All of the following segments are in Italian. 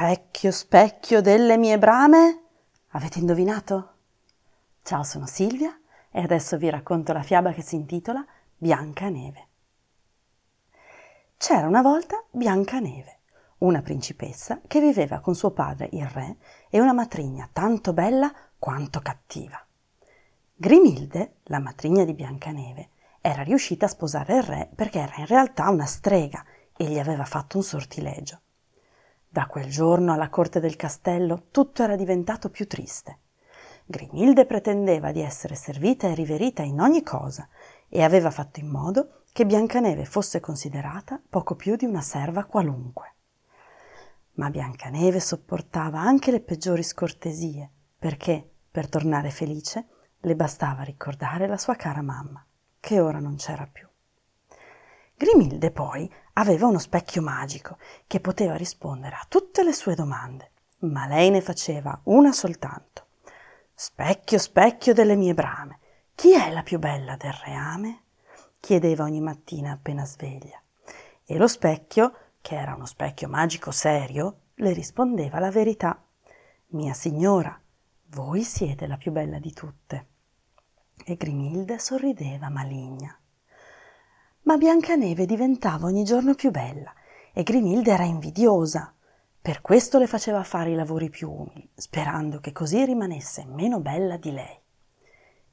Specchio, specchio delle mie brame? Avete indovinato? Ciao, sono Silvia e adesso vi racconto la fiaba che si intitola Biancaneve. C'era una volta Biancaneve, una principessa che viveva con suo padre il re e una matrigna tanto bella quanto cattiva. Grimilde, la matrigna di Biancaneve, era riuscita a sposare il re perché era in realtà una strega e gli aveva fatto un sortilegio. Da quel giorno alla corte del castello tutto era diventato più triste. Grimilde pretendeva di essere servita e riverita in ogni cosa e aveva fatto in modo che Biancaneve fosse considerata poco più di una serva qualunque. Ma Biancaneve sopportava anche le peggiori scortesie, perché, per tornare felice, le bastava ricordare la sua cara mamma, che ora non c'era più. Grimilde poi aveva uno specchio magico che poteva rispondere a tutte le sue domande, ma lei ne faceva una soltanto. Specchio, specchio delle mie brame, chi è la più bella del reame? chiedeva ogni mattina appena sveglia. E lo specchio, che era uno specchio magico serio, le rispondeva la verità. Mia signora, voi siete la più bella di tutte. E Grimilde sorrideva maligna. Ma Biancaneve diventava ogni giorno più bella e Grimilde era invidiosa. Per questo le faceva fare i lavori più umili, sperando che così rimanesse meno bella di lei.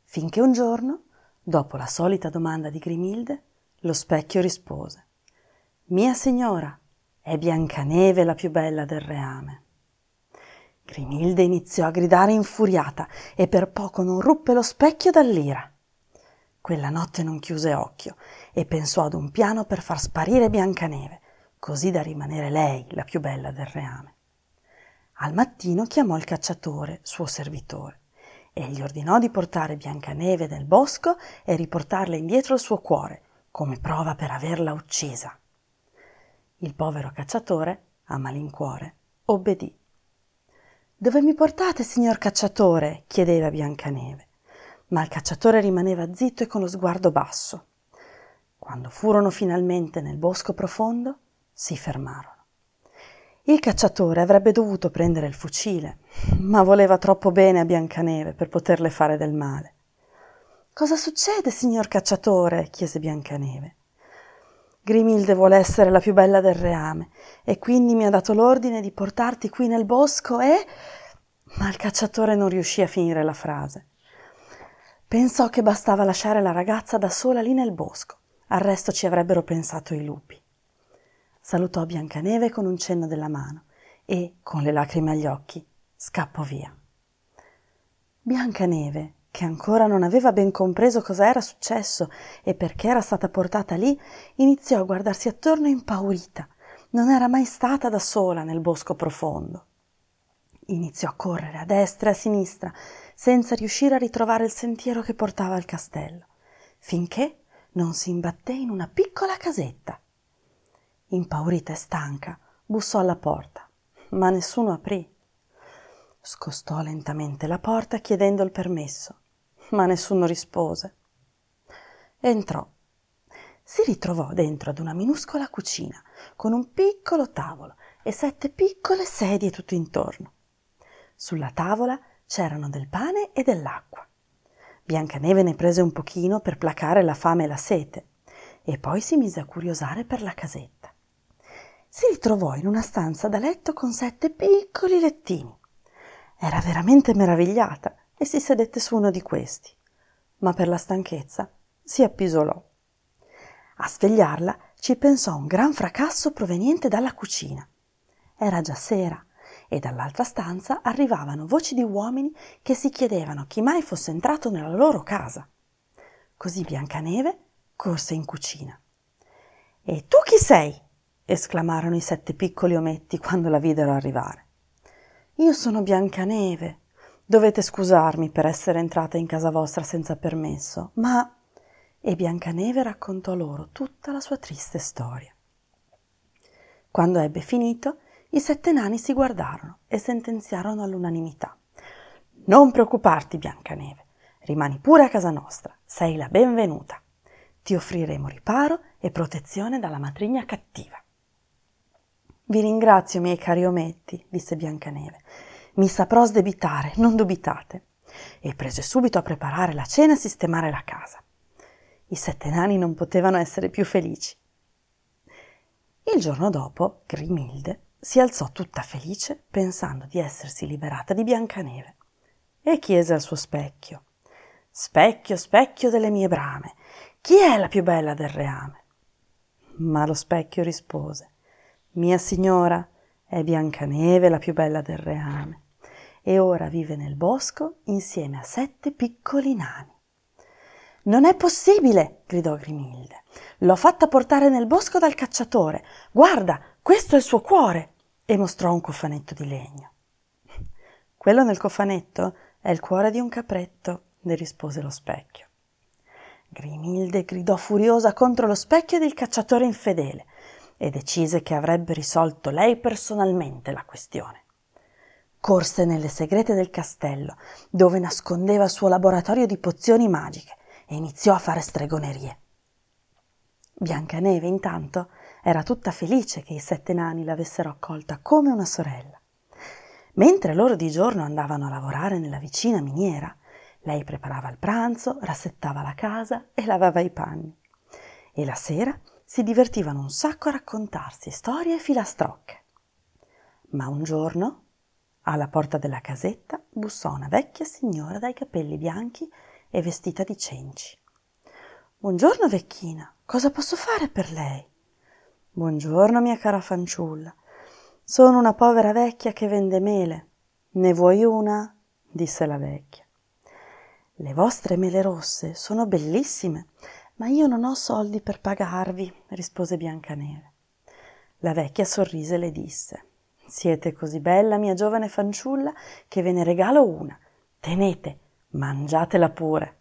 Finché un giorno, dopo la solita domanda di Grimilde, lo specchio rispose Mia signora, è Biancaneve la più bella del reame. Grimilde iniziò a gridare infuriata e per poco non ruppe lo specchio dall'ira. Quella notte non chiuse occhio e pensò ad un piano per far sparire Biancaneve, così da rimanere lei la più bella del reame. Al mattino chiamò il cacciatore, suo servitore, e gli ordinò di portare Biancaneve nel bosco e riportarle indietro il suo cuore, come prova per averla uccisa. Il povero cacciatore, a malincuore, obbedì. Dove mi portate, signor cacciatore? chiedeva Biancaneve ma il cacciatore rimaneva zitto e con lo sguardo basso. Quando furono finalmente nel bosco profondo, si fermarono. Il cacciatore avrebbe dovuto prendere il fucile, ma voleva troppo bene a Biancaneve per poterle fare del male. Cosa succede, signor cacciatore? chiese Biancaneve. Grimilde vuole essere la più bella del reame e quindi mi ha dato l'ordine di portarti qui nel bosco e... Ma il cacciatore non riuscì a finire la frase. Pensò che bastava lasciare la ragazza da sola lì nel bosco, al resto ci avrebbero pensato i lupi. Salutò Biancaneve con un cenno della mano e, con le lacrime agli occhi, scappò via. Biancaneve, che ancora non aveva ben compreso cosa era successo e perché era stata portata lì, iniziò a guardarsi attorno impaurita. Non era mai stata da sola nel bosco profondo. Iniziò a correre a destra e a sinistra, senza riuscire a ritrovare il sentiero che portava al castello, finché non si imbatté in una piccola casetta. Impaurita e stanca, bussò alla porta, ma nessuno aprì. Scostò lentamente la porta chiedendo il permesso, ma nessuno rispose. Entrò. Si ritrovò dentro ad una minuscola cucina, con un piccolo tavolo e sette piccole sedie tutto intorno. Sulla tavola c'erano del pane e dell'acqua. Biancaneve ne prese un pochino per placare la fame e la sete e poi si mise a curiosare per la casetta. Si ritrovò in una stanza da letto con sette piccoli lettini. Era veramente meravigliata e si sedette su uno di questi, ma per la stanchezza si appisolò. A svegliarla ci pensò un gran fracasso proveniente dalla cucina. Era già sera e dall'altra stanza arrivavano voci di uomini che si chiedevano chi mai fosse entrato nella loro casa. Così Biancaneve corse in cucina. E tu chi sei? esclamarono i sette piccoli ometti quando la videro arrivare. Io sono Biancaneve. Dovete scusarmi per essere entrata in casa vostra senza permesso, ma. E Biancaneve raccontò loro tutta la sua triste storia. Quando ebbe finito, i sette nani si guardarono e sentenziarono all'unanimità. Non preoccuparti, Biancaneve, rimani pure a casa nostra, sei la benvenuta. Ti offriremo riparo e protezione dalla matrigna cattiva. Vi ringrazio, miei cari ometti, disse Biancaneve. Mi saprò sdebitare, non dubitate. E prese subito a preparare la cena e sistemare la casa. I sette nani non potevano essere più felici. Il giorno dopo, Grimilde si alzò tutta felice pensando di essersi liberata di Biancaneve e chiese al suo specchio Specchio, specchio delle mie brame, chi è la più bella del reame? Ma lo specchio rispose Mia signora è Biancaneve la più bella del reame e ora vive nel bosco insieme a sette piccoli nani. Non è possibile, gridò Grimilde. L'ho fatta portare nel bosco dal cacciatore. Guarda, questo è il suo cuore. E mostrò un cofanetto di legno. Quello nel cofanetto è il cuore di un capretto, le rispose lo specchio. Grimilde gridò furiosa contro lo specchio ed il cacciatore infedele e decise che avrebbe risolto lei personalmente la questione. Corse nelle segrete del castello, dove nascondeva il suo laboratorio di pozioni magiche, e iniziò a fare stregonerie. Biancaneve, intanto, era tutta felice che i sette nani l'avessero accolta come una sorella. Mentre loro di giorno andavano a lavorare nella vicina miniera, lei preparava il pranzo, rassettava la casa e lavava i panni. E la sera si divertivano un sacco a raccontarsi storie e filastrocche. Ma un giorno, alla porta della casetta, bussò una vecchia signora dai capelli bianchi e vestita di cenci. Buongiorno, vecchina, cosa posso fare per lei? Buongiorno, mia cara fanciulla. Sono una povera vecchia che vende mele. Ne vuoi una? disse la vecchia. Le vostre mele rosse sono bellissime, ma io non ho soldi per pagarvi, rispose Biancaneve. La vecchia sorrise e le disse Siete così bella, mia giovane fanciulla, che ve ne regalo una. Tenete, Mangiatela pure.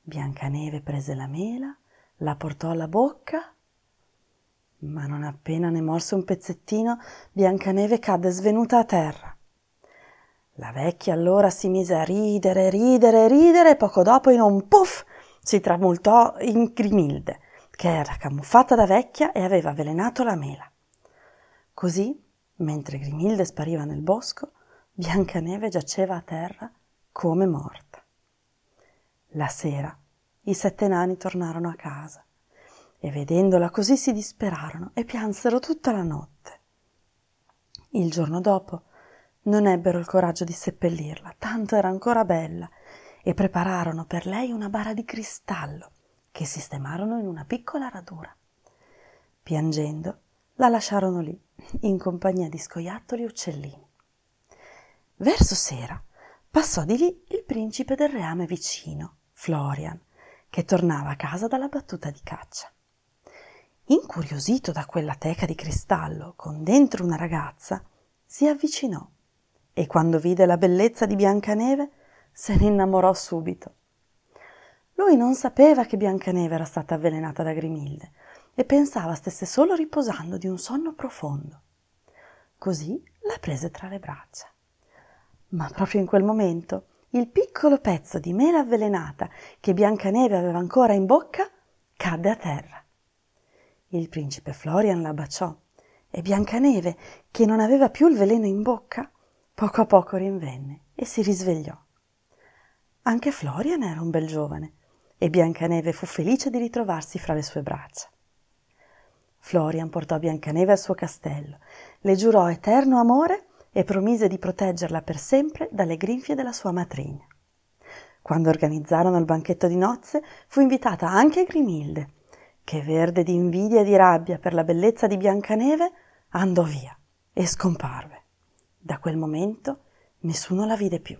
Biancaneve prese la mela, la portò alla bocca, ma non appena ne morse un pezzettino, Biancaneve cadde svenuta a terra. La vecchia allora si mise a ridere, ridere, ridere e poco dopo in un puff si tramultò in Grimilde, che era camuffata da vecchia e aveva avvelenato la mela. Così, mentre Grimilde spariva nel bosco, Biancaneve giaceva a terra come morta. La sera i sette nani tornarono a casa e vedendola così si disperarono e piansero tutta la notte. Il giorno dopo non ebbero il coraggio di seppellirla, tanto era ancora bella, e prepararono per lei una bara di cristallo che sistemarono in una piccola radura. Piangendo, la lasciarono lì, in compagnia di scoiattoli e uccellini. Verso sera passò di lì il principe del reame vicino, Florian, che tornava a casa dalla battuta di caccia. Incuriosito da quella teca di cristallo con dentro una ragazza, si avvicinò e quando vide la bellezza di Biancaneve se ne innamorò subito. Lui non sapeva che Biancaneve era stata avvelenata da Grimilde e pensava stesse solo riposando di un sonno profondo. Così la prese tra le braccia ma proprio in quel momento il piccolo pezzo di mela avvelenata che Biancaneve aveva ancora in bocca cadde a terra. Il principe Florian la baciò e Biancaneve, che non aveva più il veleno in bocca, poco a poco rinvenne e si risvegliò. Anche Florian era un bel giovane e Biancaneve fu felice di ritrovarsi fra le sue braccia. Florian portò Biancaneve al suo castello, le giurò eterno amore e promise di proteggerla per sempre dalle grinfie della sua matrigna. Quando organizzarono il banchetto di nozze, fu invitata anche Grimilde, che verde di invidia e di rabbia per la bellezza di Biancaneve, andò via e scomparve. Da quel momento nessuno la vide più.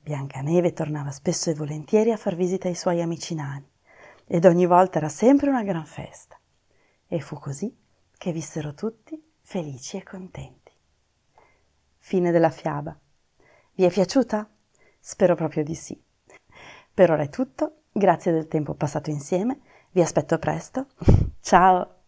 Biancaneve tornava spesso e volentieri a far visita ai suoi amici nani, ed ogni volta era sempre una gran festa. E fu così che vissero tutti felici e contenti. Fine della fiaba. Vi è piaciuta? Spero proprio di sì. Per ora è tutto, grazie del tempo passato insieme, vi aspetto presto. Ciao!